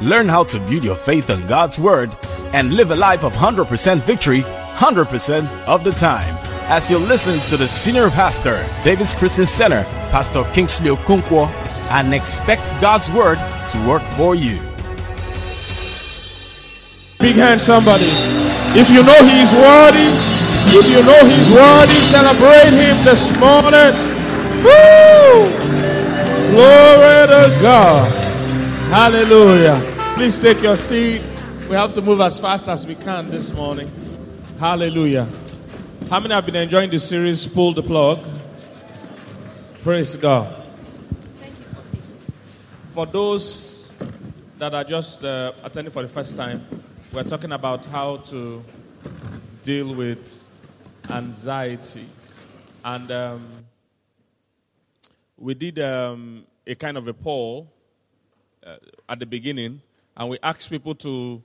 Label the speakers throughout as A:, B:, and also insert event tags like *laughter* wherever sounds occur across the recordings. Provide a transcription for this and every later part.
A: Learn how to build your faith on God's Word and live a life of 100% victory 100% of the time. As you listen to the senior pastor, David's Christian Center, Pastor Kingsley Okonkwo, and expect God's Word to work for you.
B: Big hand, somebody. If you know He's worthy, if you know He's worthy, celebrate Him this morning. Woo! Glory to God. Hallelujah. Please take your seat. We have to move as fast as we can this morning. Hallelujah. How many have been enjoying the series Pull the Plug? Praise God. Thank you for. For those that are just uh, attending for the first time, we're talking about how to deal with anxiety. And um, we did um, a kind of a poll uh, at the beginning, and we asked people to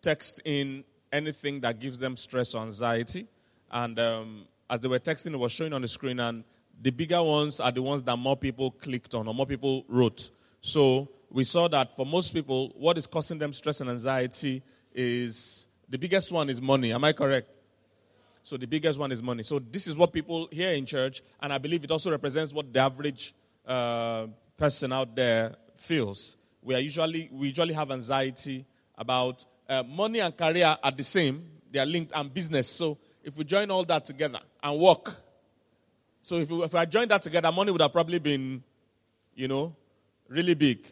B: text in anything that gives them stress or anxiety. And um, as they were texting, it was showing on the screen, and the bigger ones are the ones that more people clicked on or more people wrote. So we saw that for most people, what is causing them stress and anxiety is the biggest one is money. Am I correct? So the biggest one is money. So this is what people here in church, and I believe it also represents what the average uh, person out there feels. We are usually we usually have anxiety about uh, money and career are the same; they are linked, and business. So if we join all that together and work, so if we, if I joined that together, money would have probably been, you know, really big.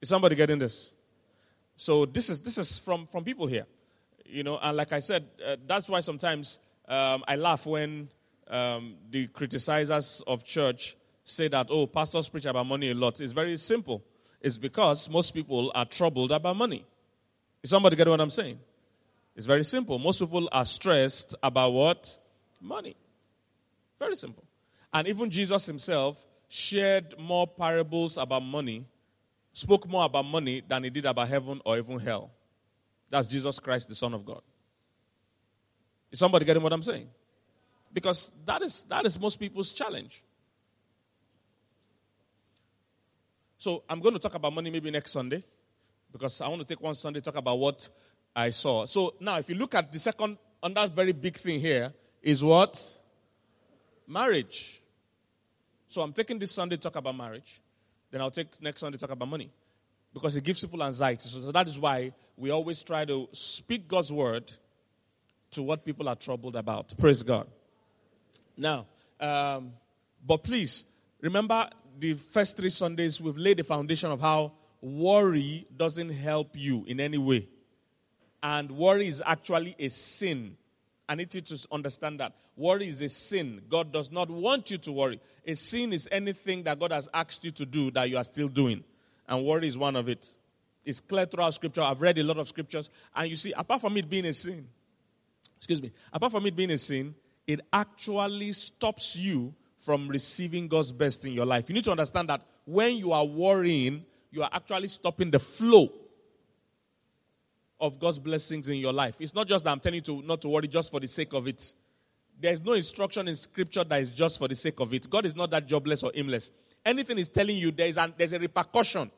B: Is somebody getting this? So this is this is from from people here, you know, and like I said, uh, that's why sometimes um, I laugh when um, the criticizers of church say that oh, pastors preach about money a lot. It's very simple. It's because most people are troubled about money. Is somebody getting what I'm saying? It's very simple. Most people are stressed about what? Money. Very simple. And even Jesus himself shared more parables about money, spoke more about money than he did about heaven or even hell. That's Jesus Christ, the Son of God. Is somebody getting what I'm saying? Because that is, that is most people's challenge. So I'm going to talk about money maybe next Sunday because I want to take one Sunday talk about what I saw. So now, if you look at the second, on that very big thing here, is what? Marriage. So I'm taking this Sunday to talk about marriage. Then I'll take next Sunday talk about money. Because it gives people anxiety. So, so that is why we always try to speak God's word to what people are troubled about. Praise God. Now, um, but please, remember the first three Sundays, we've laid the foundation of how worry doesn't help you in any way. And worry is actually a sin. I need you to understand that. Worry is a sin. God does not want you to worry. A sin is anything that God has asked you to do that you are still doing. And worry is one of it. It's clear throughout scripture. I've read a lot of scriptures. And you see, apart from it being a sin, excuse me, apart from it being a sin, it actually stops you from receiving God's best in your life. You need to understand that when you are worrying, you are actually stopping the flow of God's blessings in your life. It's not just that I'm telling you to not to worry just for the sake of it. There's no instruction in scripture that is just for the sake of it. God is not that jobless or aimless. Anything is telling you there is an, there's a repercussion.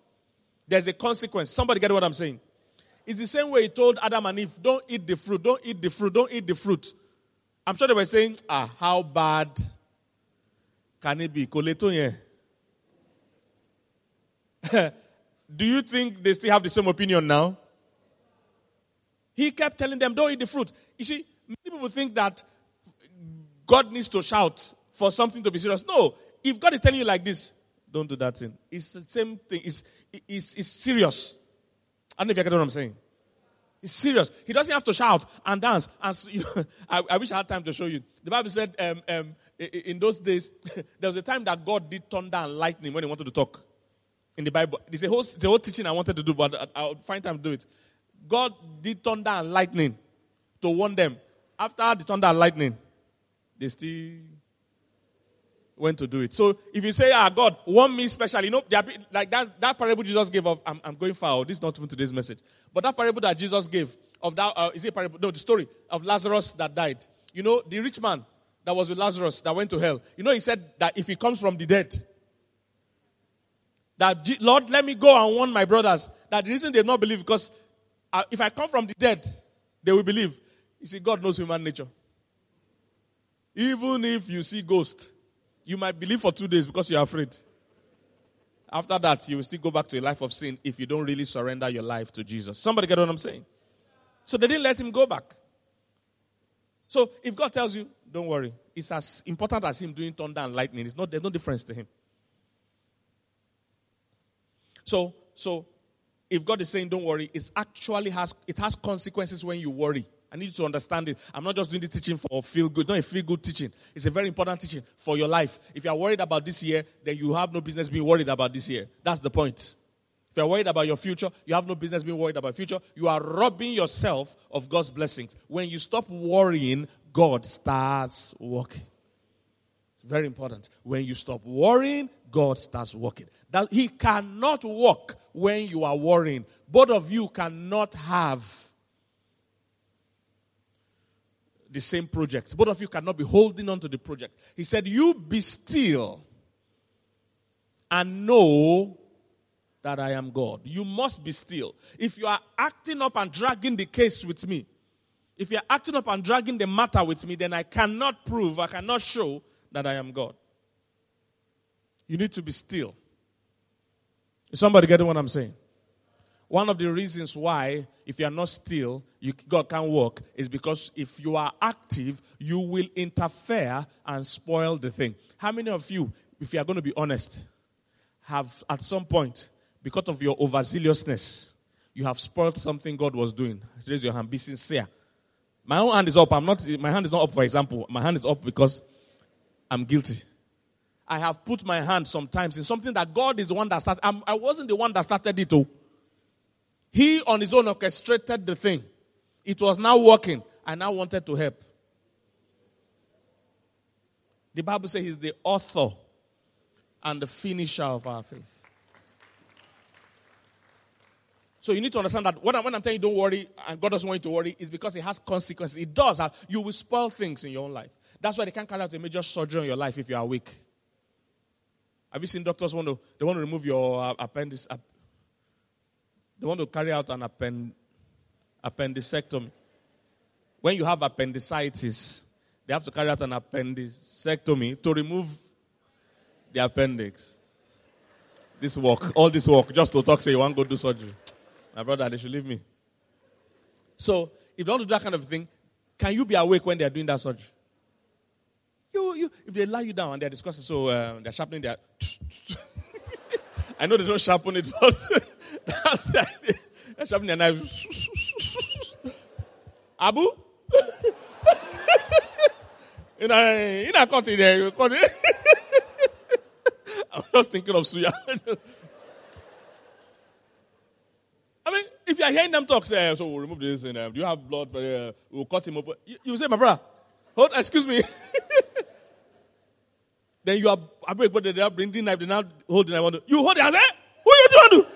B: There's a consequence. Somebody get what I'm saying? It's the same way he told Adam and Eve, don't eat the fruit, don't eat the fruit, don't eat the fruit. I'm sure they were saying, ah, how bad can it be? Do you think they still have the same opinion now? He kept telling them, don't eat the fruit. You see, many people think that God needs to shout for something to be serious. No. If God is telling you like this, don't do that thing. It's the same thing. It's, it's, it's serious. I don't know if you get what I'm saying. It's serious. He doesn't have to shout and dance. And *laughs* I, I, wish I had time to show you. The Bible said um, um, in those days, *laughs* there was a time that God did thunder and lightning when he wanted to talk. In the Bible, it's a whole, a whole teaching I wanted to do, but I'll find time to do it. God did thunder and lightning to warn them. After the thunder and lightning, they still went to do it. So if you say, ah, God, warn me specially, you know, like that, that parable Jesus gave of, I'm, I'm going far, this is not even today's message, but that parable that Jesus gave of that, uh, is it parable? No, the story of Lazarus that died. You know, the rich man that was with Lazarus that went to hell. You know, he said that if he comes from the dead, that Lord, let me go and warn my brothers that the reason they not believe because uh, if I come from the dead, they will believe. You see, God knows human nature. Even if you see ghost, you might believe for two days because you're afraid. After that, you will still go back to a life of sin if you don't really surrender your life to Jesus. Somebody get what I'm saying? So they didn't let him go back. So if God tells you, don't worry, it's as important as him doing thunder and lightning. It's not, there's no difference to him. So, so if God is saying don't worry, it actually has it has consequences when you worry. I need you to understand it. I'm not just doing the teaching for feel good. Not a feel good teaching. It's a very important teaching for your life. If you are worried about this year, then you have no business being worried about this year. That's the point. If you're worried about your future, you have no business being worried about future. You are robbing yourself of God's blessings. When you stop worrying, God starts working. Very important. When you stop worrying, God starts working. That He cannot work when you are worrying. Both of you cannot have the same project. Both of you cannot be holding on to the project. He said, You be still and know that I am God. You must be still. If you are acting up and dragging the case with me, if you're acting up and dragging the matter with me, then I cannot prove, I cannot show that I am God. You need to be still. Is somebody getting what I'm saying? One of the reasons why, if you are not still, you, God can't work, is because if you are active, you will interfere and spoil the thing. How many of you, if you are going to be honest, have at some point because of your overzealousness, you have spoiled something God was doing. Raise your hand. Be sincere. My own hand is up. I'm not. My hand is not up. For example, my hand is up because I'm guilty. I have put my hand sometimes in something that God is the one that started. I'm, I was not the one that started it. Oh, He on his own orchestrated the thing. It was now working. I now wanted to help. The Bible says He's the author and the finisher of our faith. So you need to understand that when I'm, when I'm telling you don't worry and God doesn't want you to worry, is because it has consequences. It does. Have, you will spoil things in your own life. That's why they can't carry out a major surgery on your life if you are weak. Have you seen doctors want to they want to remove your uh, appendix? Uh, they want to carry out an append, appendicectomy. When you have appendicitis, they have to carry out an appendicectomy to remove the appendix. This work, all this work, just to talk, say you want to go do surgery. My brother, they should leave me. So, if you want to do that kind of thing, can you be awake when they are doing that surgery? You, you, if they lie you down and they're discussing, so uh, they're sharpening their. *laughs* I know they don't sharpen it, but *laughs* that's the idea. They're sharpening their knife. *laughs* Abu? in a, in a country there, I'm just thinking of Suya. I mean, if you are hearing them talk, say, so we'll remove this and uh, do you have blood? For, uh, we'll cut him open. You, you say, my brother, hold, excuse me. *laughs* then you are, I break, but they are bringing the knife, they now hold the knife. You hold and say, who you want to do?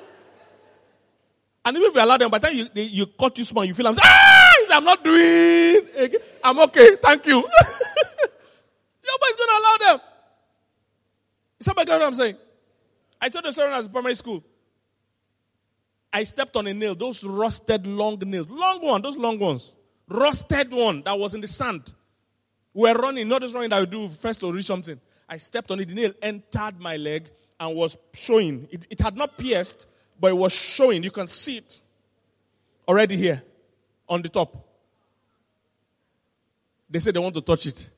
B: And even if you allow them, by the time you, they, you cut you small, you feel, I'm, ah, I'm not doing, I'm okay, thank you. *laughs* Nobody's going to allow them. Somebody got what I'm saying? I told the story as primary school. I stepped on a nail, those rusted long nails, long one, those long ones, rusted one that was in the sand. We were running, not just running that we do first to reach something. I stepped on it, the nail entered my leg and was showing. It, it had not pierced, but it was showing. You can see it already here on the top. They said they want to touch it.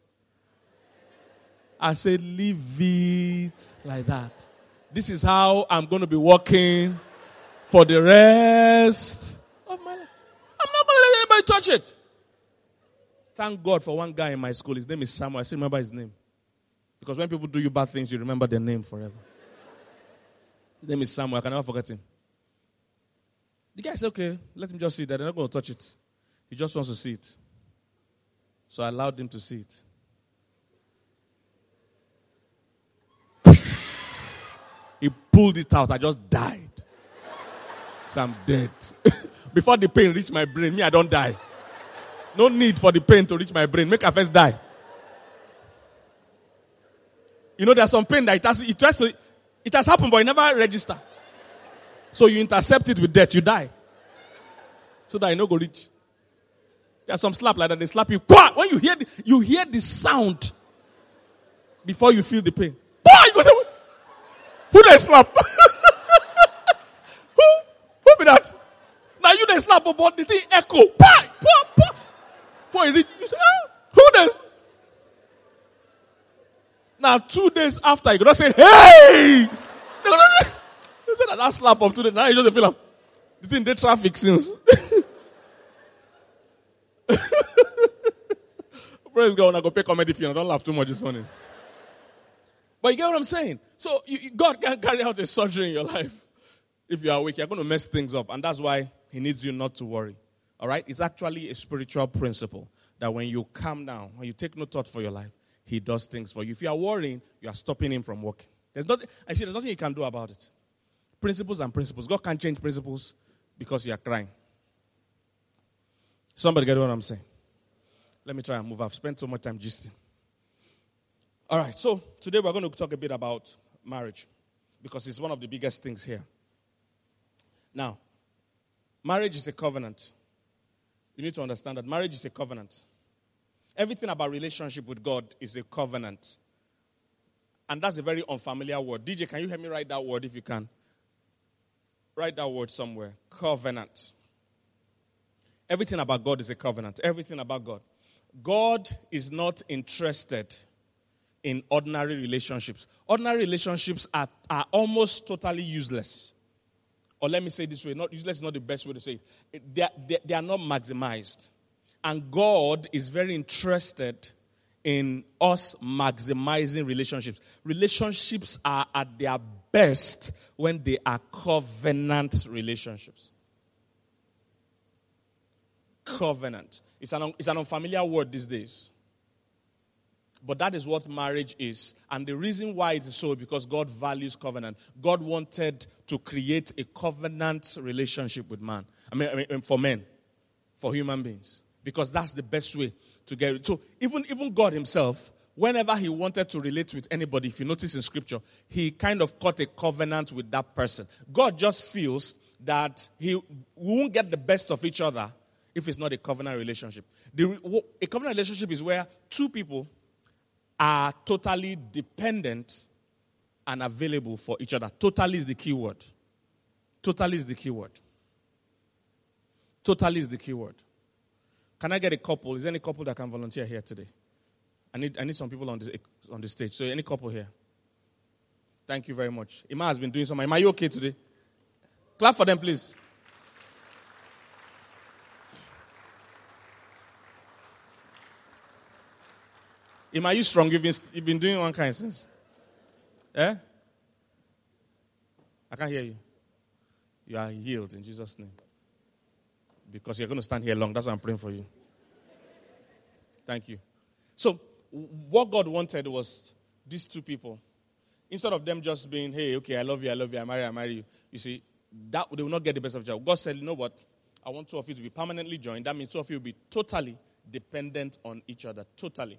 B: I said, leave it like that. This is how I'm going to be walking for the rest of my life. I'm not going to let anybody touch it. Thank God for one guy in my school. His name is Samuel. I still remember his name. Because when people do you bad things, you remember their name forever. His name is Samuel. I can never forget him. The guy said, okay, let him just see that. They're not going to touch it. He just wants to see it. So I allowed him to see it. He pulled it out. I just died. So I'm dead. *laughs* Before the pain reach my brain, me, I don't die. No need for the pain to reach my brain. Make a first die. You know, there's some pain that it has, it has, to, it has happened, but it never register. So you intercept it with death, you die. So that I know go reach. There's some slap like that. They slap you. When you hear the, you hear the sound before you feel the pain. You go say, who they slap? *laughs* who? Who be that? Now you they slap, but the thing echo. Bah, bah, bah. For you say, ah, who they? Now two days after, you gonna say, hey! They said that, that slap of today. Now you just feel like the thing they traffic since. *laughs* Praise God, I go pay comedy fee. I don't laugh too much this morning. But you get what I'm saying? So you, God can carry out a surgery in your life. If you are weak, you're going to mess things up. And that's why He needs you not to worry. All right? It's actually a spiritual principle that when you calm down, when you take no thought for your life, He does things for you. If you are worrying, you are stopping Him from working. There's nothing, actually, there's nothing He can do about it. Principles and principles. God can't change principles because you are crying. Somebody get what I'm saying? Let me try and move. I've spent so much time gisting. All right, so today we're going to talk a bit about marriage because it's one of the biggest things here. Now, marriage is a covenant. You need to understand that marriage is a covenant. Everything about relationship with God is a covenant. And that's a very unfamiliar word. DJ, can you help me write that word if you can? Write that word somewhere. Covenant. Everything about God is a covenant. Everything about God. God is not interested in ordinary relationships. Ordinary relationships are, are almost totally useless. Or let me say this way, not useless is not the best way to say it. They are, they, they are not maximized. And God is very interested in us maximizing relationships. Relationships are at their best when they are covenant relationships. Covenant. It's an, it's an unfamiliar word these days. But that is what marriage is. And the reason why it is so because God values covenant. God wanted to create a covenant relationship with man. I mean, I mean for men, for human beings. Because that's the best way to get it. So even, even God himself, whenever he wanted to relate with anybody, if you notice in scripture, he kind of cut a covenant with that person. God just feels that he won't get the best of each other if it's not a covenant relationship. The, a covenant relationship is where two people are totally dependent and available for each other. Totally is the key word. Totally is the key word. Totally is the key word. Can I get a couple? Is there any couple that can volunteer here today? I need, I need some people on the, on the stage. So, any couple here? Thank you very much. Ima has been doing something. Am I okay today? Clap for them, please. Am I you strong? You've been, you've been doing one kind since. Eh? I can't hear you. You are healed in Jesus' name. Because you're going to stand here long. That's why I'm praying for you. Thank you. So, what God wanted was these two people. Instead of them just being, hey, okay, I love you, I love you, I marry, I marry you. You see, that they will not get the best of job. God said, you know what? I want two of you to be permanently joined. That means two of you will be totally dependent on each other. Totally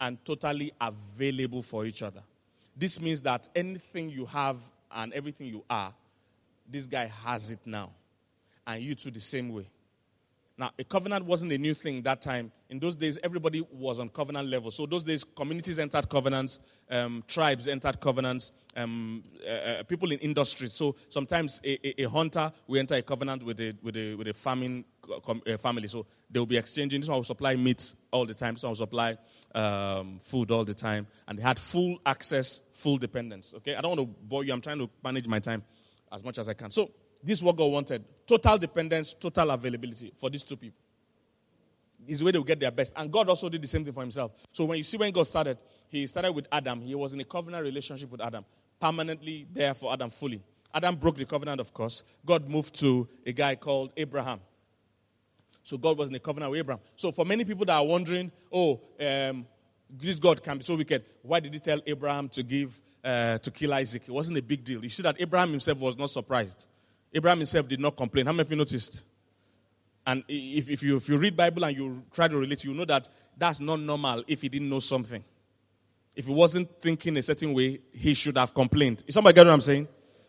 B: and totally available for each other. This means that anything you have and everything you are, this guy has it now. And you too, the same way. Now, a covenant wasn't a new thing that time. In those days, everybody was on covenant level. So, those days, communities entered covenants, um, tribes entered covenants, um, uh, uh, people in industry. So, sometimes a, a, a, hunter will enter a covenant with a, with a, with a farming uh, family. So, they will be exchanging. This one will supply meat all the time. This one will supply um, food all the time. And they had full access, full dependence. Okay? I don't want to bore you. I'm trying to manage my time as much as I can. So, this is what God wanted total dependence, total availability for these two people. Is the way they will get their best. And God also did the same thing for himself. So when you see when God started, he started with Adam. He was in a covenant relationship with Adam, permanently there for Adam fully. Adam broke the covenant, of course. God moved to a guy called Abraham. So God was in a covenant with Abraham. So for many people that are wondering, oh, um, this God can be so wicked, why did he tell Abraham to give uh, to kill Isaac? It wasn't a big deal. You see that Abraham himself was not surprised. Abraham himself did not complain. How many of you noticed? And if, if, you, if you read Bible and you try to relate, you know that that's not normal if he didn't know something. If he wasn't thinking a certain way, he should have complained. Is somebody get what I'm saying?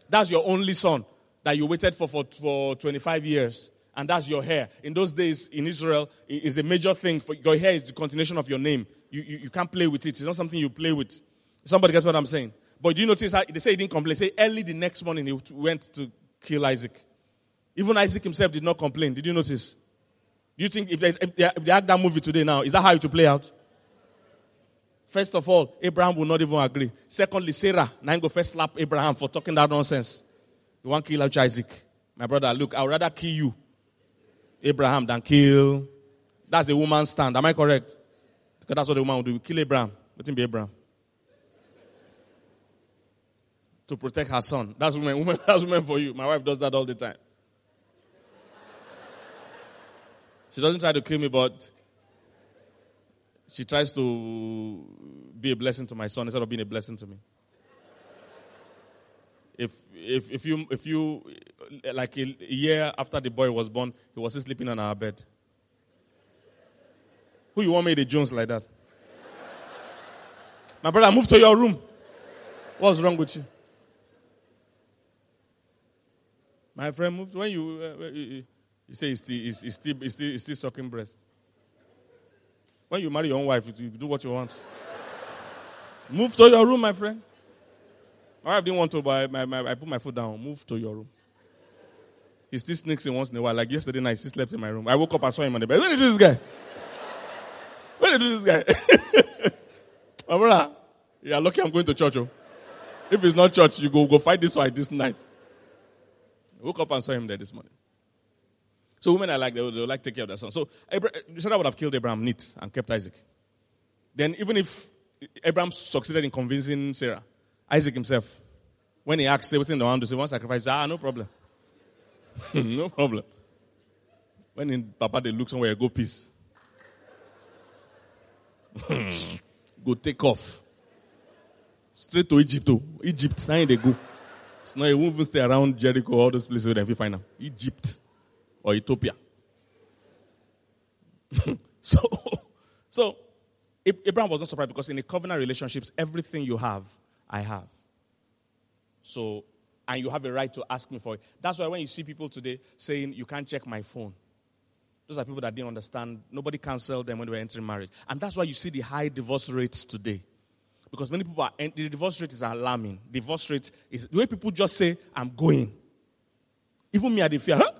B: That's your only son that you waited for for, for 25 years. And that's your heir. In those days in Israel, it is a major thing. For your heir is the continuation of your name. You, you, you can't play with it. It's not something you play with. Somebody gets what I'm saying? But do you notice how they say he didn't complain? Say early the next morning he went to kill Isaac. Even Isaac himself did not complain. Did you notice? Do you think if they, if they, if they act that movie today now, is that how it will play out? First of all, Abraham will not even agree. Secondly, Sarah, now go first slap Abraham for talking that nonsense. You want to kill out Isaac. My brother, look, I would rather kill you, Abraham, than kill. That's a woman's stand. Am I correct? Because that's what the woman would do. Kill Abraham. Let him be Abraham. To protect her son. That's woman, *laughs* woman, that's woman for you. My wife does that all the time. She doesn't try to kill me, but she tries to be a blessing to my son instead of being a blessing to me. If, if, if, you, if you, like a year after the boy was born, he was sleeping on our bed. Who you want me to Jones like that? My brother, move to your room. What's wrong with you? My friend moved. When you, uh, you, you say he's still, still, still, still sucking breast. When you marry your own wife, you do what you want. Move to your room, my friend. My wife didn't want to, but I, my, I put my foot down. Move to your room. He still sneaks in once in a while. Like yesterday night, he slept in my room. I woke up and saw him on the bed. Where did this guy? *laughs* Where did this guy? *laughs* my brother, you're lucky I'm going to church. Oh. If it's not church, you go, go fight this fight this night. I woke up and saw him there this morning. So women are like, they would, they like to take care of their son. So Sarah would have killed Abraham neat and kept Isaac. Then even if Abraham succeeded in convincing Sarah, Isaac himself, when he asked everything the one to say, one sacrifice, ah, no problem. *laughs* no problem. When in Papa they look somewhere, go peace. *laughs* go take off. Straight to Egypt. Oh. Egypt, now they go. It's not, he won't even stay around Jericho, all those places where they find them. Egypt or Ethiopia. *laughs* so, so Abraham was not surprised because in a covenant relationships, everything you have, I have. So, and you have a right to ask me for it. That's why when you see people today saying, you can't check my phone, those are people that didn't understand. Nobody canceled them when they were entering marriage. And that's why you see the high divorce rates today. Because many people are, the divorce rate is alarming. Divorce rate is, the way people just say, I'm going. Even me, I didn't fear, huh?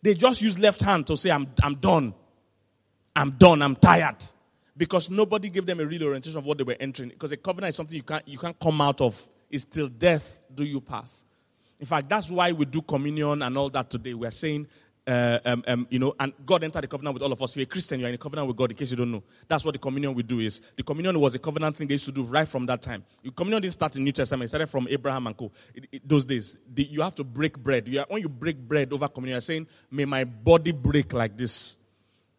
B: They just use left hand to say, I'm, I'm done. I'm done. I'm tired. Because nobody gave them a real orientation of what they were entering. Because a covenant is something you can't, you can't come out of. It's till death do you pass. In fact, that's why we do communion and all that today. We're saying uh, um, um, you know, and God entered the covenant with all of us. If you're a Christian, you're in a covenant with God, in case you don't know. That's what the communion we do is. The communion was a covenant thing they used to do right from that time. The communion didn't start in New Testament. It started from Abraham and co. It, it, those days. The, you have to break bread. You are, when you break bread over communion, you're saying, may my body break like this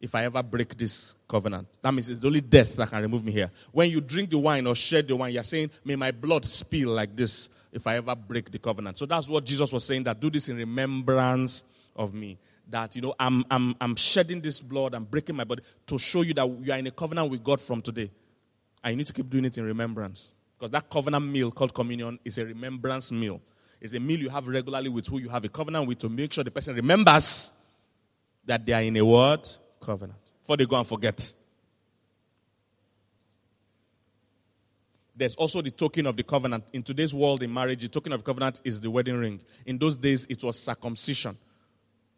B: if I ever break this covenant. That means it's only death that can remove me here. When you drink the wine or shed the wine, you're saying, may my blood spill like this if I ever break the covenant. So that's what Jesus was saying, that do this in remembrance of me that, you know, I'm, I'm, I'm shedding this blood, I'm breaking my body to show you that you are in a covenant with God from today. And you need to keep doing it in remembrance. Because that covenant meal called communion is a remembrance meal. It's a meal you have regularly with who you have a covenant with to make sure the person remembers that they are in a word covenant. Before they go and forget. There's also the token of the covenant. In today's world, in marriage, the token of covenant is the wedding ring. In those days, it was circumcision.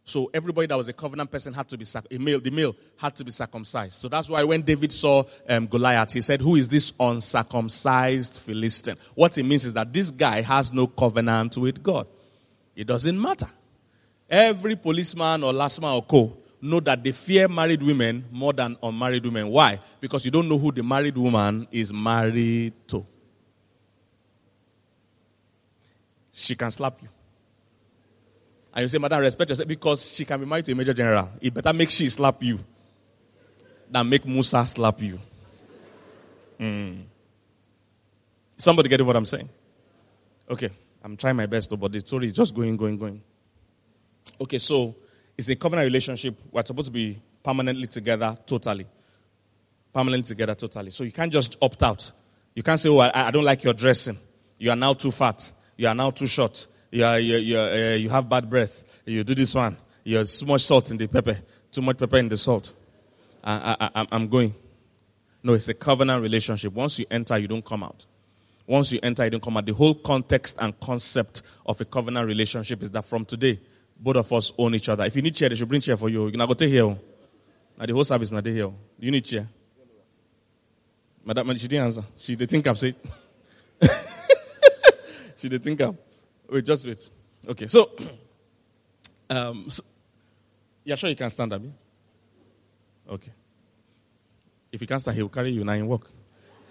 B: So everybody that was a covenant person had to be a male. The male had to be circumcised. So that's why when David saw um, Goliath, he said, "Who is this uncircumcised Philistine?" What it means is that this guy has no covenant with God. It doesn't matter. Every policeman or last man or co know that they fear married women more than unmarried women. Why? Because you don't know who the married woman is married to. She can slap you. And you say, Madam, respect yourself because she can be married to a major general. It better make she slap you than make Musa slap you. Mm. Somebody getting what I'm saying? Okay, I'm trying my best, but the story is just going, going, going. Okay, so it's a covenant relationship. We're supposed to be permanently together, totally. Permanently together, totally. So you can't just opt out. You can't say, oh, I, I don't like your dressing. You are now too fat. You are now too short. You, are, you, you, uh, you have bad breath. You do this one. You have too much salt in the pepper. Too much pepper in the salt. I, I, I'm going. No, it's a covenant relationship. Once you enter, you don't come out. Once you enter, you don't come out. The whole context and concept of a covenant relationship is that from today, both of us own each other. If you need chair, they should bring chair for you. You can go to here. Now the whole service not here. You need chair. Madam, she didn't answer. She didn't think I'm saying. *laughs* she didn't think I'm. Wait, just wait. Okay, so, *clears throat* um, so, yeah, sure you can stand up. Okay. If you can't stand, he will carry you now in walk.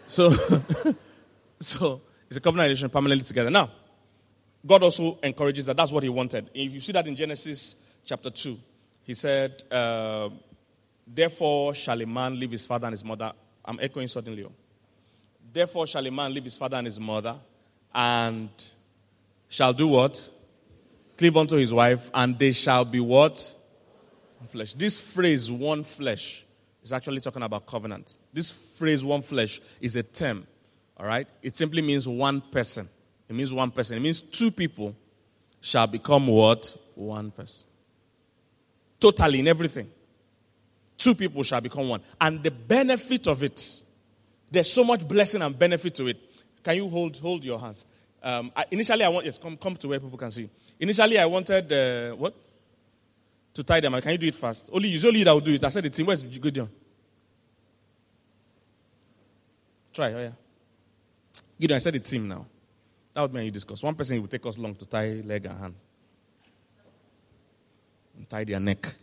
B: So, *laughs* so it's a covenant relation permanently together. Now, God also encourages that. That's what He wanted. If you see that in Genesis chapter two, He said, uh, "Therefore shall a man leave his father and his mother." I'm echoing suddenly. Therefore shall a man leave his father and his mother, and shall do what? Cleave unto his wife, and they shall be what? Flesh. This phrase, one flesh, is actually talking about covenant. This phrase, one flesh, is a term. All right? It simply means one person. It means one person. It means two people shall become what? One person. Totally in everything. Two people shall become one. And the benefit of it, there's so much blessing and benefit to it. Can you hold hold your hands? Um, I, initially, I want yes, come come to where people can see. Initially, I wanted uh, what to tie them. Can you do it fast? Only it's only that will do it. I said the team. Where's Gideon? Try. Oh yeah. Gideon, I said the team now. That would mean you discuss. One person it will take us long to tie leg and hand. And tie their neck.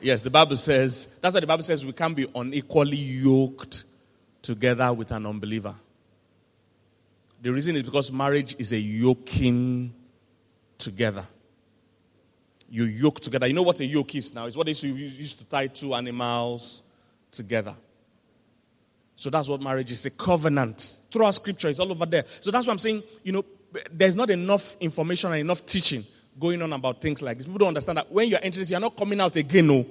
B: Yes, the Bible says, that's why the Bible says we can't be unequally yoked together with an unbeliever. The reason is because marriage is a yoking together. You yoke together. You know what a yoke is now? It's what they used to tie two animals together. So that's what marriage is a covenant. Throughout scripture, it's all over there. So that's what I'm saying, you know, there's not enough information and enough teaching going on about things like this. People don't understand that when you're entering you're not coming out again, no.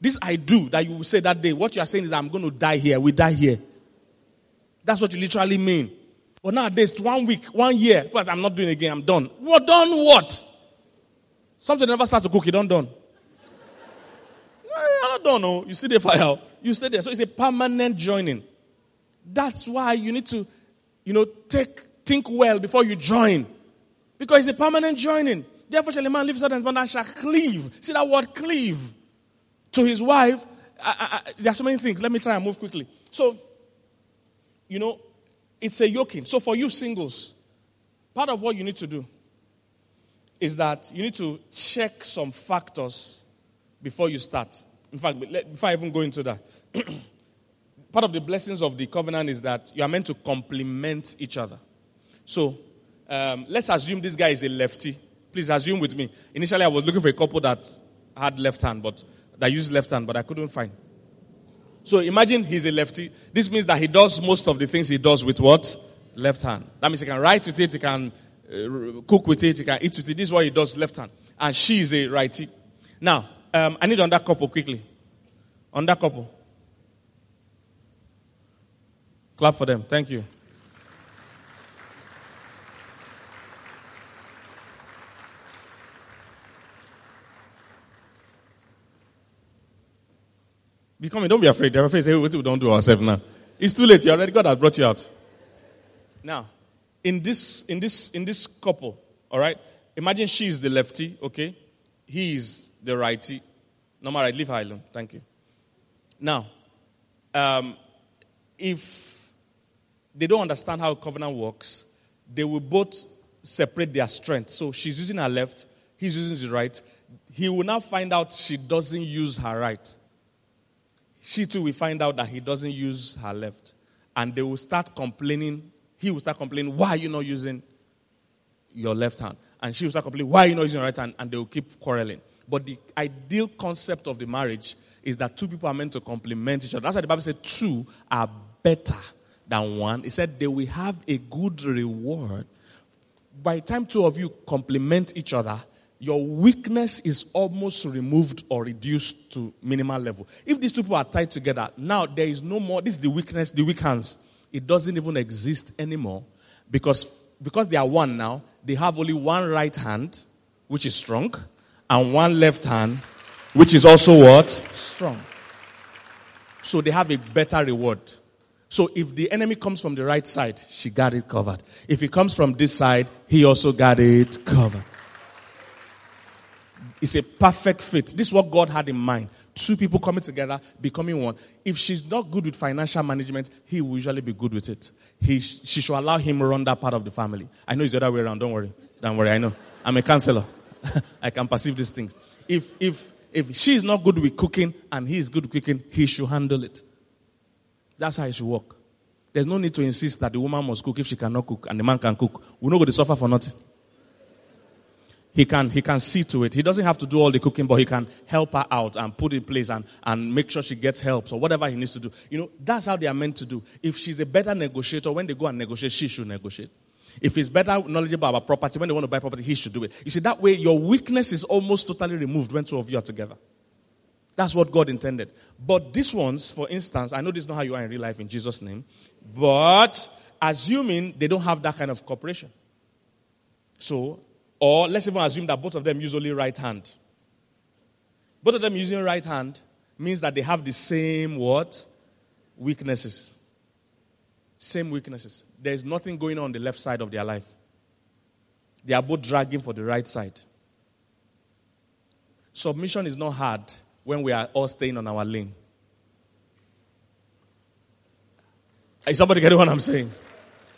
B: This I do that you will say that day. What you are saying is, I'm going to die here. We die here. That's what you literally mean. But nowadays, one week, one year, but I'm not doing again. I'm done. What done? What? Something never start to cook. You don't done. *laughs* I'm not done. No, you see the fire. You stay there. So it's a permanent joining. That's why you need to, you know, take think well before you join. Because it's a permanent joining. Therefore, shall a man leave his father and shall cleave. See that word cleave to his wife. I, I, there are so many things. Let me try and move quickly. So, you know, it's a yoking. So for you singles, part of what you need to do is that you need to check some factors before you start. In fact, before I even go into that, *clears throat* part of the blessings of the covenant is that you are meant to complement each other. So um, let's assume this guy is a lefty. Please assume with me. Initially, I was looking for a couple that had left hand, but that used left hand, but I couldn't find. So imagine he's a lefty. This means that he does most of the things he does with what? Left hand. That means he can write with it, he can uh, cook with it, he can eat with it. This is what he does left hand. And she is a righty. Now, um, I need on that couple quickly. On that couple. Clap for them. Thank you. Be coming. Don't be afraid. They're afraid. Say, what we don't do ourselves now. It's too late. You already God has brought you out. Now, in this, in this, in this couple, all right. Imagine she is the lefty, okay. He is the righty. No matter, leave her alone. Thank you. Now, um, if they don't understand how covenant works, they will both separate their strength. So she's using her left, he's using his right. He will now find out she doesn't use her right she too will find out that he doesn't use her left. And they will start complaining. He will start complaining, why are you not using your left hand? And she will start complaining, why are you not using your right hand? And they will keep quarreling. But the ideal concept of the marriage is that two people are meant to complement each other. That's why the Bible said two are better than one. It said they will have a good reward. By the time two of you complement each other, your weakness is almost removed or reduced to minimal level. If these two people are tied together, now there is no more, this is the weakness, the weak hands. It doesn't even exist anymore Because, because they are one now, they have only one right hand, which is strong, and one left hand, which is also what? Strong. So they have a better reward. So if the enemy comes from the right side, she got it covered. If he comes from this side, he also got it covered. It's a perfect fit. This is what God had in mind. Two people coming together, becoming one. If she's not good with financial management, he will usually be good with it. He, she should allow him run that part of the family. I know it's the other way around. Don't worry. Don't worry. I know. I'm a counselor. *laughs* I can perceive these things. If, if, if she's not good with cooking and he is good with cooking, he should handle it. That's how it should work. There's no need to insist that the woman must cook if she cannot cook and the man can cook. We're not going to suffer for nothing. He can, he can see to it. He doesn't have to do all the cooking, but he can help her out and put in place and, and make sure she gets help or whatever he needs to do. You know, that's how they are meant to do. If she's a better negotiator, when they go and negotiate, she should negotiate. If he's better knowledgeable about property, when they want to buy property, he should do it. You see, that way your weakness is almost totally removed when two of you are together. That's what God intended. But these ones, for instance, I know this is not how you are in real life in Jesus' name, but assuming they don't have that kind of cooperation. So or let's even assume that both of them use only right hand. Both of them using right hand means that they have the same what? Weaknesses. Same weaknesses. There's nothing going on, on the left side of their life. They are both dragging for the right side. Submission is not hard when we are all staying on our lane. Is somebody getting what I'm saying?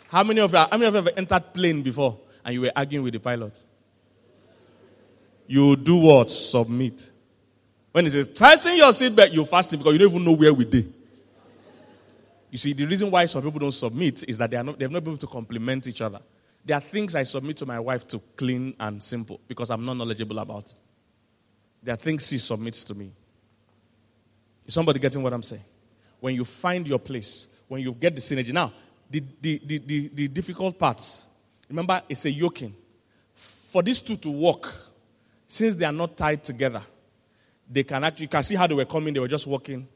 B: How many of you, how many of you have entered plane before and you were arguing with the pilot? You do what? Submit. When he says, fasten your seatbelt, you fasten because you don't even know where we did. You see, the reason why some people don't submit is that they are not, they've not been able to complement each other. There are things I submit to my wife to clean and simple because I'm not knowledgeable about it. There are things she submits to me. Is somebody getting what I'm saying? When you find your place, when you get the synergy. Now, the, the, the, the, the difficult parts, remember, it's a yoking. For these two to work, since they are not tied together, they can actually, you can see how they were coming, they were just walking.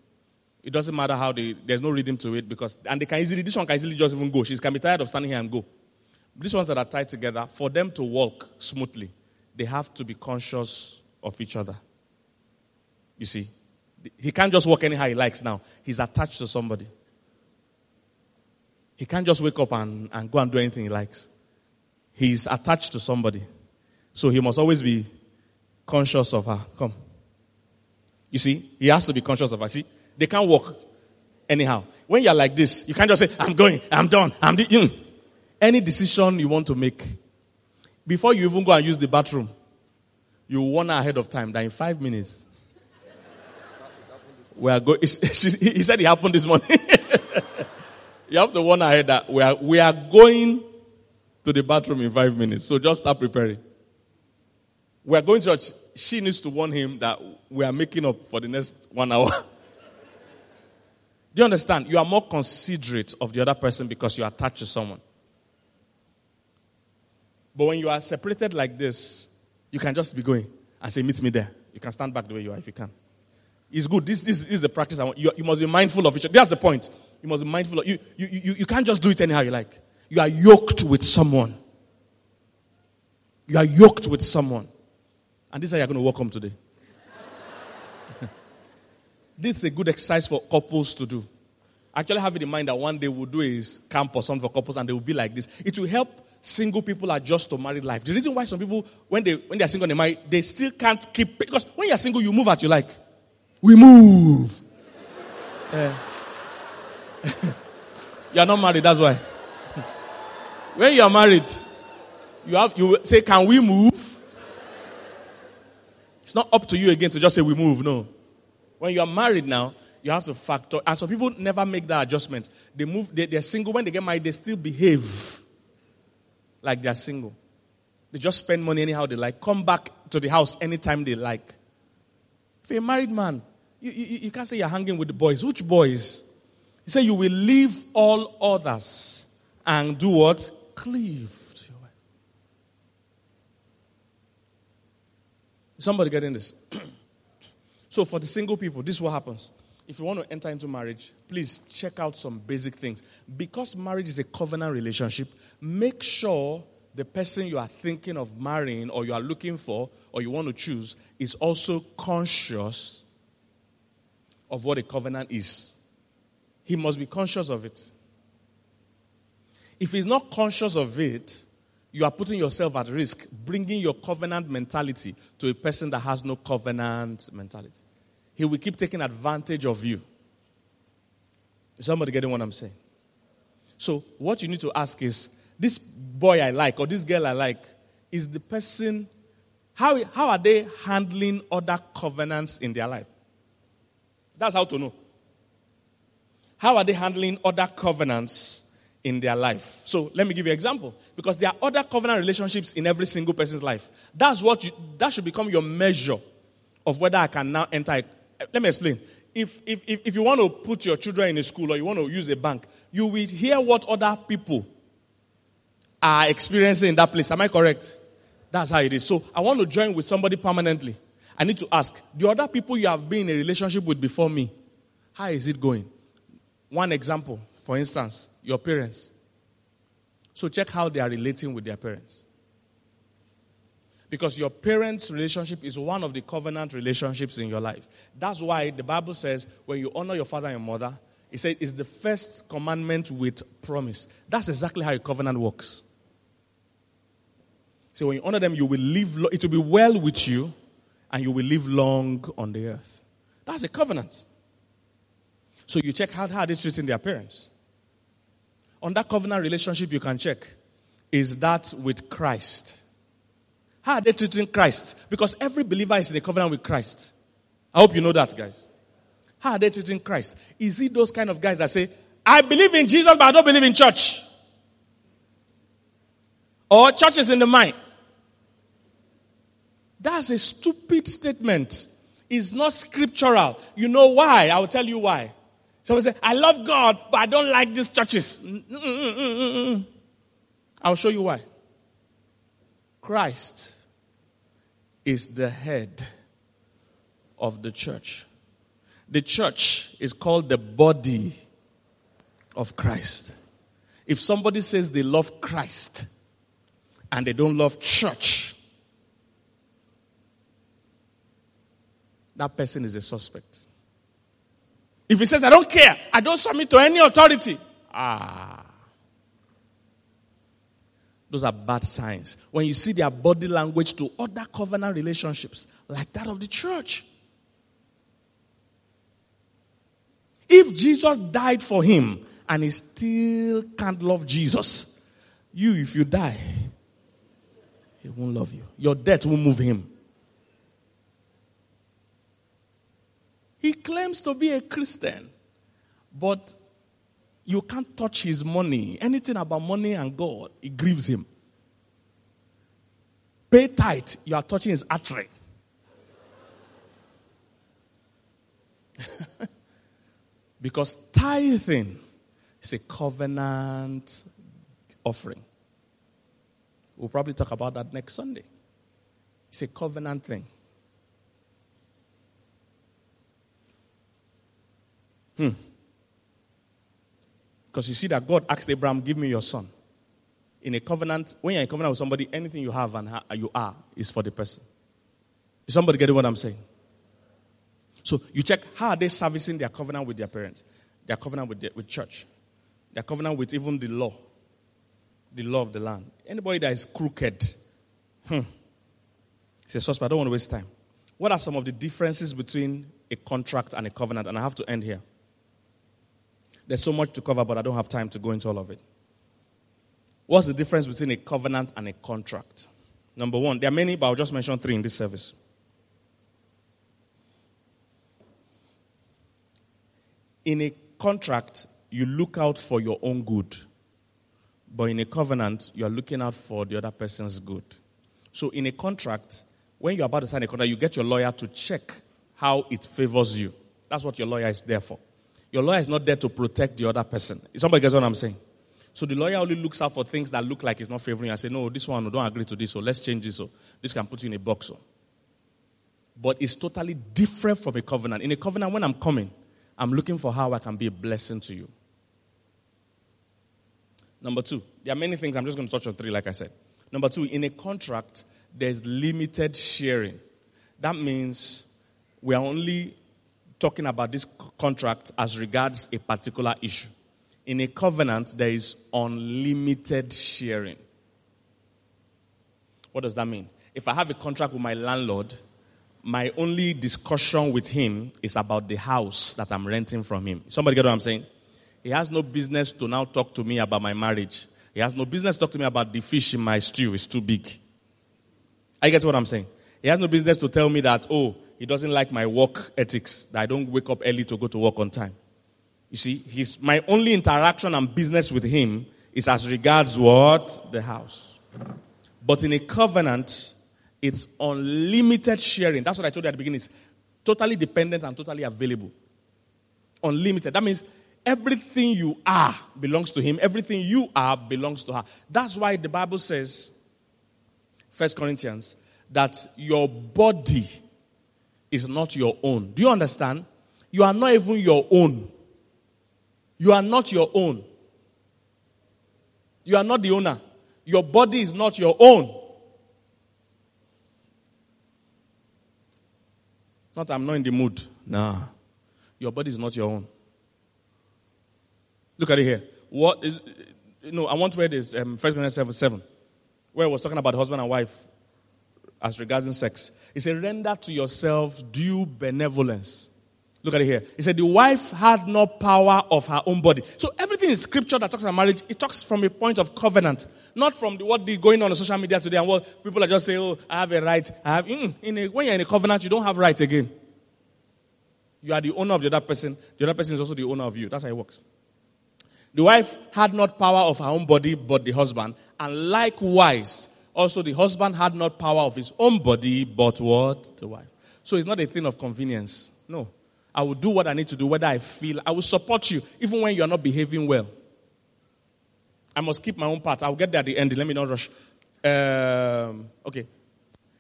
B: It doesn't matter how they, there's no rhythm to it because, and they can easily, this one can easily just even go. She can be tired of standing here and go. These ones that are tied together, for them to walk smoothly, they have to be conscious of each other. You see, he can't just walk anyhow he likes now. He's attached to somebody. He can't just wake up and, and go and do anything he likes. He's attached to somebody. So he must always be conscious of her. Come. You see, he has to be conscious of her. See, they can't walk anyhow. When you're like this, you can't just say, I'm going, I'm done, I'm de-. You know, any decision you want to make, before you even go and use the bathroom, you warn her ahead of time that in five minutes, we are going. *laughs* He said it happened this morning. *laughs* you have to warn her ahead that we are, we are going to the bathroom in five minutes. So just start preparing we are going to church. She needs to warn him that we are making up for the next one hour. *laughs* Do you understand? You are more considerate of the other person because you are attached to someone. But when you are separated like this, you can just be going and say, Meet me there. You can stand back the way you are if you can. It's good. This, this, this is the practice. You, you must be mindful of each other. That's the point. You must be mindful of you, you, you. You can't just do it anyhow you like. You are yoked with someone. You are yoked with someone. And this is how you're going to walk home today. *laughs* this is a good exercise for couples to do. Actually, have it in mind that one day we'll do is camp or something for couples and they will be like this. It will help single people adjust to married life. The reason why some people, when they when they're single and they marry, they still can't keep because when you're single, you move as you like. We move. Yeah. *laughs* *laughs* you're not married, that's why. when you're married, you have you say, Can we move? It's not up to you again to just say we move. No. When you are married now, you have to factor. And so people never make that adjustment. They move, they, they're single. When they get married, they still behave like they're single. They just spend money anyhow they like. Come back to the house anytime they like. If you're a married man, you, you, you can't say you're hanging with the boys. Which boys? He said you will leave all others and do what? Cleave Somebody getting this? *clears throat* so for the single people, this is what happens. if you want to enter into marriage, please check out some basic things. Because marriage is a covenant relationship, make sure the person you are thinking of marrying or you are looking for or you want to choose is also conscious of what a covenant is. He must be conscious of it. If he's not conscious of it, you are putting yourself at risk, bringing your covenant mentality to a person that has no covenant mentality. He will keep taking advantage of you. Is somebody getting what I'm saying? So, what you need to ask is this boy I like or this girl I like, is the person, how, how are they handling other covenants in their life? That's how to know. How are they handling other covenants in their life? So let me give you an example. Because there are other covenant relationships in every single person's life. That's what you, that should become your measure of whether I can now enter. Let me explain. If, if, if, if you want to put your children in a school or you want to use a bank, you will hear what other people are experiencing in that place. Am I correct? That's how it is. So I want to join with somebody permanently. I need to ask the other people you have been in a relationship with before me, how is it going? One example, for instance, your parents. So check how they are relating with their parents. Because your parents' relationship is one of the covenant relationships in your life. That's why the Bible says when you honor your father and mother, it says it's the first commandment with promise. That's exactly how a covenant works. So when you honor them, you will live, it will be well with you and you will live long on the earth. That's a covenant. So you check how, how they treating their parents. On that covenant relationship, you can check is that with Christ? How are they treating Christ? Because every believer is in a covenant with Christ. I hope you know that, guys. How are they treating Christ? Is it those kind of guys that say, I believe in Jesus, but I don't believe in church? Or church is in the mind. That's a stupid statement. It's not scriptural. You know why? I'll tell you why. Someone say, I love God, but I don't like these churches. Mm-mm-mm-mm-mm. I'll show you why. Christ is the head of the church. The church is called the body of Christ. If somebody says they love Christ and they don't love church, that person is a suspect. If he says, I don't care, I don't submit to any authority, ah. Those are bad signs. When you see their body language to other covenant relationships, like that of the church. If Jesus died for him and he still can't love Jesus, you, if you die, he won't love you. Your death will move him. He claims to be a Christian, but you can't touch his money. Anything about money and God, it grieves him. Pay tight, you are touching his artery. *laughs* because tithing is a covenant offering. We'll probably talk about that next Sunday. It's a covenant thing. Hmm. Because you see that God asked Abraham, Give me your son. In a covenant, when you're in a covenant with somebody, anything you have and you are is for the person. Is somebody getting what I'm saying? So you check how are they servicing their covenant with their parents, their covenant with, their, with church, their covenant with even the law, the law of the land. Anybody that is crooked, hmm, it's a suspect. I don't want to waste time. What are some of the differences between a contract and a covenant? And I have to end here. There's so much to cover, but I don't have time to go into all of it. What's the difference between a covenant and a contract? Number one, there are many, but I'll just mention three in this service. In a contract, you look out for your own good. But in a covenant, you are looking out for the other person's good. So in a contract, when you're about to sign a contract, you get your lawyer to check how it favors you. That's what your lawyer is there for. Your lawyer is not there to protect the other person. Somebody gets what I'm saying? So the lawyer only looks out for things that look like it's not favoring you and say, no, this one, don't agree to this, so let's change this, so this can put you in a box. So. But it's totally different from a covenant. In a covenant, when I'm coming, I'm looking for how I can be a blessing to you. Number two, there are many things. I'm just going to touch on three, like I said. Number two, in a contract, there's limited sharing. That means we are only talking about this contract as regards a particular issue. In a covenant, there is unlimited sharing. What does that mean? If I have a contract with my landlord, my only discussion with him is about the house that I'm renting from him. Somebody get what I'm saying? He has no business to now talk to me about my marriage. He has no business to talk to me about the fish in my stew. It's too big. I get what I'm saying. He has no business to tell me that, oh, he doesn't like my work ethics, that I don't wake up early to go to work on time. You see, his, my only interaction and business with him is as regards what? The house. But in a covenant, it's unlimited sharing. That's what I told you at the beginning. It's totally dependent and totally available. Unlimited. That means everything you are belongs to him. Everything you are belongs to her. That's why the Bible says, First Corinthians, that your body is not your own. Do you understand? You are not even your own. You are not your own. You are not the owner. Your body is not your own. Not, I'm not in the mood. Nah. Your body is not your own. Look at it here. What is, you know, I want to read this, um, 1 Corinthians 7, 7, where it was talking about husband and wife as regards sex. He said, render to yourself due benevolence. Look at it here. He said, the wife had no power of her own body. So everything in scripture that talks about marriage, it talks from a point of covenant, not from the, what is going on on social media today and what people are just saying, oh, I have a right. I have, mm, a, when you're in a covenant, you don't have right again. You are the owner of the other person. The other person is also the owner of you. That's how it works. The wife had not power of her own body, but the husband. And likewise, also the husband had not power of his own body, but what? The wife. So it's not a thing of convenience. No. I will do what I need to do, whether I feel. I will support you, even when you are not behaving well. I must keep my own part. I'll get there at the end. Let me not rush. Um, okay.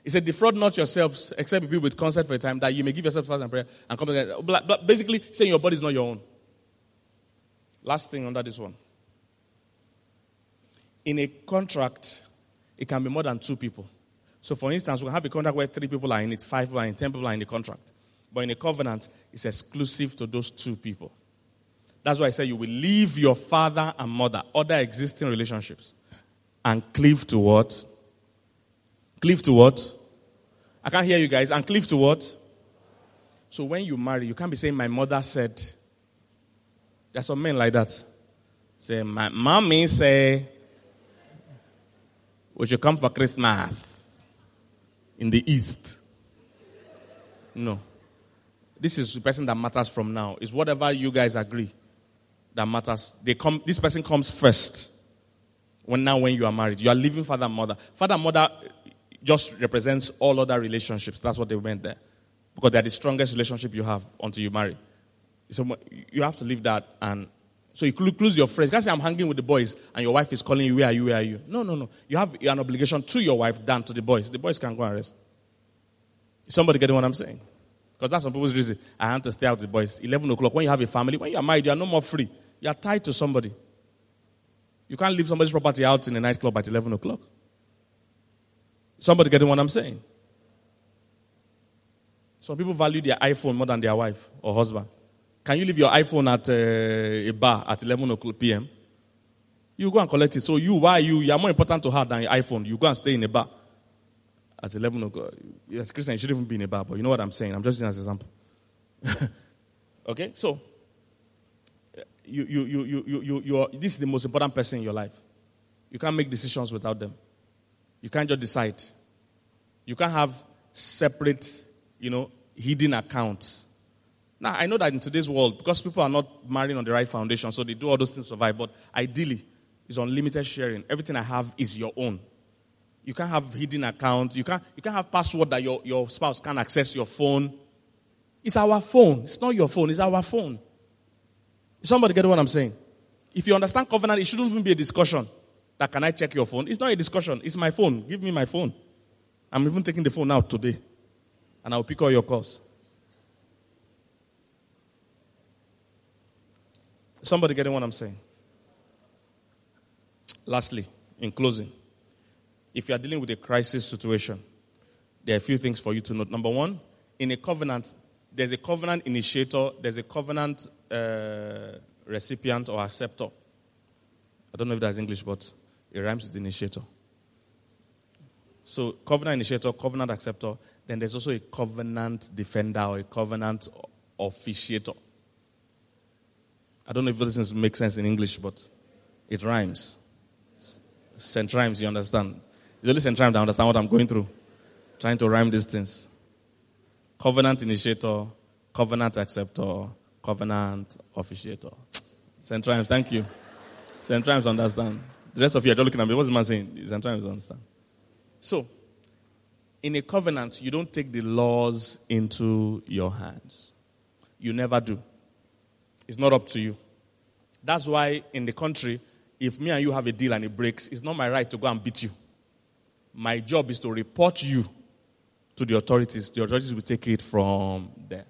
B: He said, defraud not yourselves, except be with consent for a time, that you may give yourself fast and prayer and come again. But basically, saying your body is not your own. Last thing under this one. In a contract, it can be more than two people. So, for instance, we have a contract where three people are in it, five people are in, ten people are in the contract. But in a covenant, it's exclusive to those two people. That's why I say you will leave your father and mother, other existing relationships, and cleave to what? Cleave to what? I can't hear you guys. And cleave to what? So when you marry, you can't be saying, My mother said. There's some men like that. Say, My mommy say, We should come for Christmas in the East. No. This is the person that matters from now. It's whatever you guys agree that matters. They come, this person comes first. When now when you are married, you are leaving father and mother. Father and mother just represents all other relationships. That's what they meant there. Because they're the strongest relationship you have until you marry. So you have to leave that and so you close your friends. You can't say I'm hanging with the boys and your wife is calling you, where are you, where are you? No, no, no. You have an obligation to your wife than to the boys. The boys can go and rest. Somebody getting what I'm saying? Because that's some people's reason. I have to stay out with the boys. 11 o'clock. When you have a family, when you are married, you are no more free. You are tied to somebody. You can't leave somebody's property out in a nightclub at 11 o'clock. Somebody getting what I'm saying? Some people value their iPhone more than their wife or husband. Can you leave your iPhone at uh, a bar at 11 o'clock p.m.? You go and collect it. So you, why you? You are more important to her than your iPhone. You go and stay in a bar at 11 o'clock. Yes, Christian, you shouldn't even be in a bar, but you know what I'm saying. I'm just using as an example. *laughs* okay, so you, you, you, you, you, you, you are, this is the most important person in your life. You can't make decisions without them. You can't just decide. You can't have separate, you know, hidden accounts. Now, I know that in today's world, because people are not marrying on the right foundation, so they do all those things to survive, but ideally, it's unlimited sharing. Everything I have is your own. You can't have hidden accounts. You can't, you can't have password that your, your spouse can't access your phone. It's our phone. It's not your phone. It's our phone. Somebody get what I'm saying? If you understand covenant, it shouldn't even be a discussion. That can I check your phone? It's not a discussion. It's my phone. Give me my phone. I'm even taking the phone out today. And I'll pick all your calls. Somebody getting what I'm saying? Lastly, in closing, if you are dealing with a crisis situation, there are a few things for you to note. Number one, in a covenant, there's a covenant initiator, there's a covenant uh, recipient or acceptor. I don't know if that's English, but it rhymes with initiator. So, covenant initiator, covenant acceptor, then there's also a covenant defender or a covenant officiator. I don't know if this makes sense in English, but it rhymes. St. Rhymes, you understand? It's only St. Rhymes that understand what I'm going through. Trying to rhyme these things. Covenant initiator, covenant acceptor, covenant officiator. St. Rhymes, thank you. St. Rhymes understand. The rest of you are just looking at me. What's the man saying? St. Rhymes understand. So, in a covenant, you don't take the laws into your hands. You never do. It's not up to you. That's why in the country, if me and you have a deal and it breaks, it's not my right to go and beat you. My job is to report you to the authorities. The authorities will take it from there.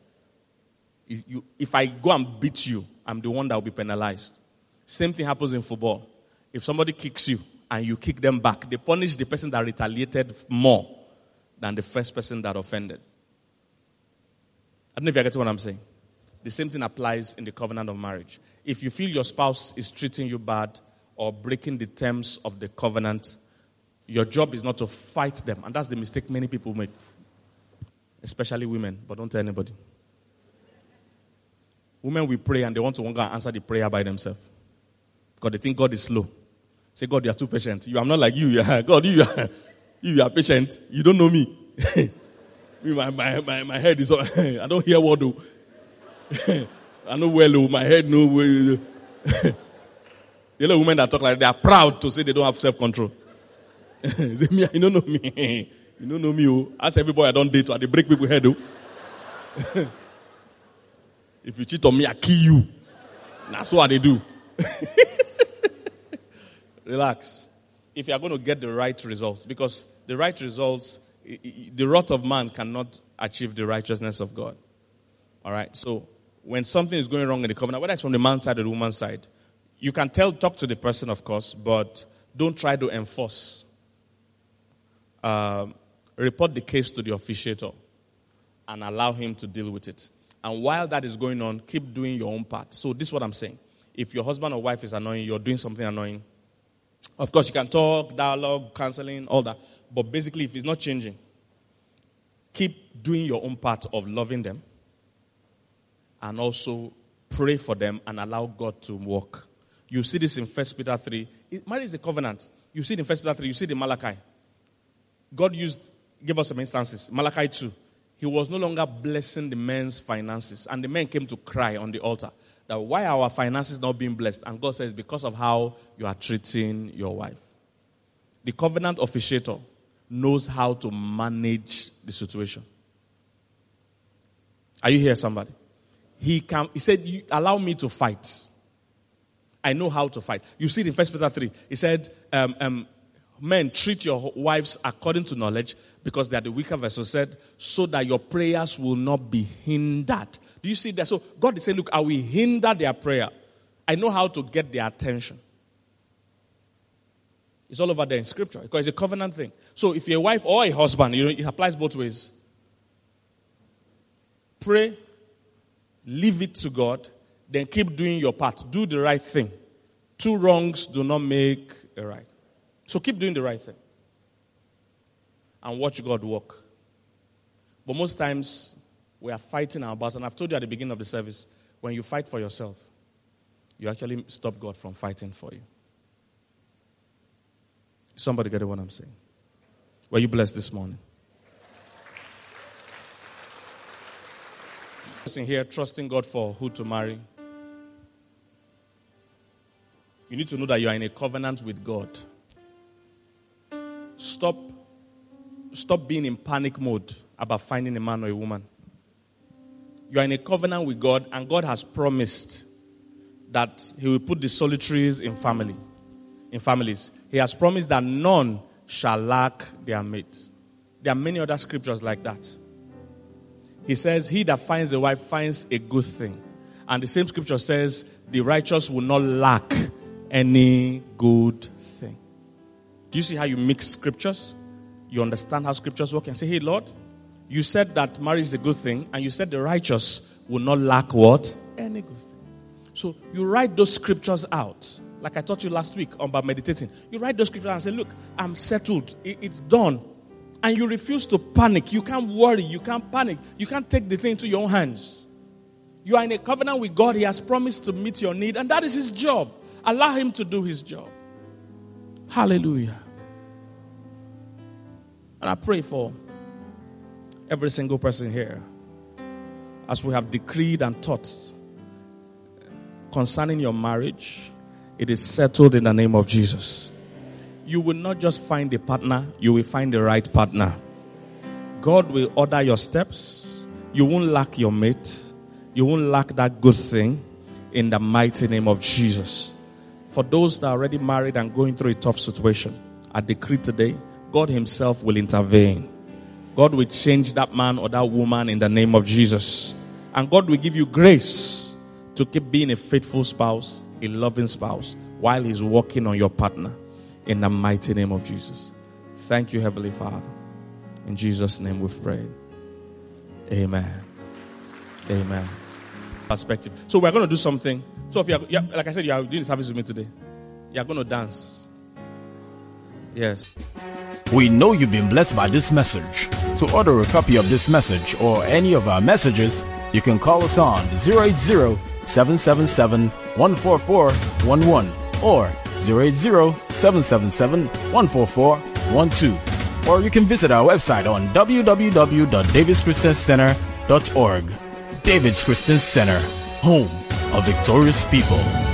B: If, you, if I go and beat you, I'm the one that will be penalized. Same thing happens in football. If somebody kicks you and you kick them back, they punish the person that retaliated more than the first person that offended. I don't know if you get what I'm saying. The same thing applies in the covenant of marriage. If you feel your spouse is treating you bad or breaking the terms of the covenant, your job is not to fight them. And that's the mistake many people make, especially women, but don't tell anybody. Women will pray and they want to go and answer the prayer by themselves because they think God is slow. Say, God, you are too patient. You, I'm not like you. *laughs* are, God, you are, you are patient. You don't know me. *laughs* my, my, my, my head is, *laughs* I don't hear what do. *laughs* I know well, oh, my head no way. the little women that talk like they are proud to say they don't have self control. say *laughs* me, you don't know me. *laughs* you don't know me. Oh. Ask everybody I don't date. I they break people head. Oh. if you cheat on me, I kill you. That's what they do. Relax. If you are going to get the right results, because the right results, the wrath of man cannot achieve the righteousness of God. All right. So when something is going wrong in the covenant, whether it's from the man's side or the woman's side, you can tell, talk to the person, of course, but don't try to enforce. Uh, report the case to the officiator and allow him to deal with it. And while that is going on, keep doing your own part. So, this is what I'm saying. If your husband or wife is annoying, you're doing something annoying. Of course, you can talk, dialogue, counseling, all that. But basically, if it's not changing, keep doing your own part of loving them and also pray for them and allow God to work. You see this in 1 Peter 3. marriage is a covenant. You see it in 1 Peter 3. You see it in Malachi. God used, give us some instances. Malachi 2. He was no longer blessing the men's finances. And the men came to cry on the altar that why our finances not being blessed? And God says, because of how you are treating your wife. The covenant officiator knows how to manage the situation. Are you here, somebody? He can he said allow me to fight. I know how to fight. You see it in first peter 3 he said um, um, men treat your wives according to knowledge because they are the weaker vessel. said so that your prayers will not be hindered. Do you see that? So god is saying look i will hinder their prayer. I know how to get their attention. It's all over there in scripture because it's a covenant thing. So if you're a wife or a husband you know it applies both ways. Pray leave it to God, then keep doing your part. Do the right thing. Two wrongs do not make a right. So keep doing the right thing. And watch God work. But most times, we are fighting our battle. And I've told you at the beginning of the service when you fight for yourself, you actually stop God from fighting for you. Somebody get what I'm saying? Were you blessed this morning? Person here trusting God for who to marry, you need to know that you are in a covenant with God. Stop, stop being in panic mode about finding a man or a woman. You are in a covenant with God, and God has promised that He will put the solitaries in family, in families. He has promised that none shall lack their mate. There are many other scriptures like that. He says, He that finds a wife finds a good thing And the same scripture says, the righteous will not lack any good thing. Do you see how you mix scriptures? You understand how scriptures work and say, hey, Lord, you said that marriage is a good thing, and you said the righteous will not lack what? Any good thing. So you write those scriptures out. Like I taught you last week about meditating. You write those scriptures and say, Look, I'm settled. It's done. And you refuse to panic. You can't worry. You can't panic. You can't take the thing into your own hands. You are in a covenant with God. He has promised to meet your need, and that is His job. Allow Him to do His job. Hallelujah. And I pray for every single person here as we have decreed and taught concerning your marriage, it is settled in the name of Jesus. You will not just find a partner, you will find the right partner. God will order your steps. You won't lack your mate. You won't lack that good thing in the mighty name of Jesus. For those that are already married and going through a tough situation, I decree today, God Himself will intervene. God will change that man or that woman in the name of Jesus. And God will give you grace to keep being a faithful spouse, a loving spouse, while He's working on your partner in the mighty name of Jesus. Thank you, Heavenly Father. In Jesus' name we've prayed. Amen. Amen. Perspective. So we're going to do something. So if you are, like I said, you are doing service with me today. You are going to dance. Yes.
A: We know you've been blessed by this message. To order a copy of this message or any of our messages, you can call us on 080 777 14411 or 080-777-14412. Or you can visit our website on www.davidschristiancenter.org. David's Christian Center, home of victorious people.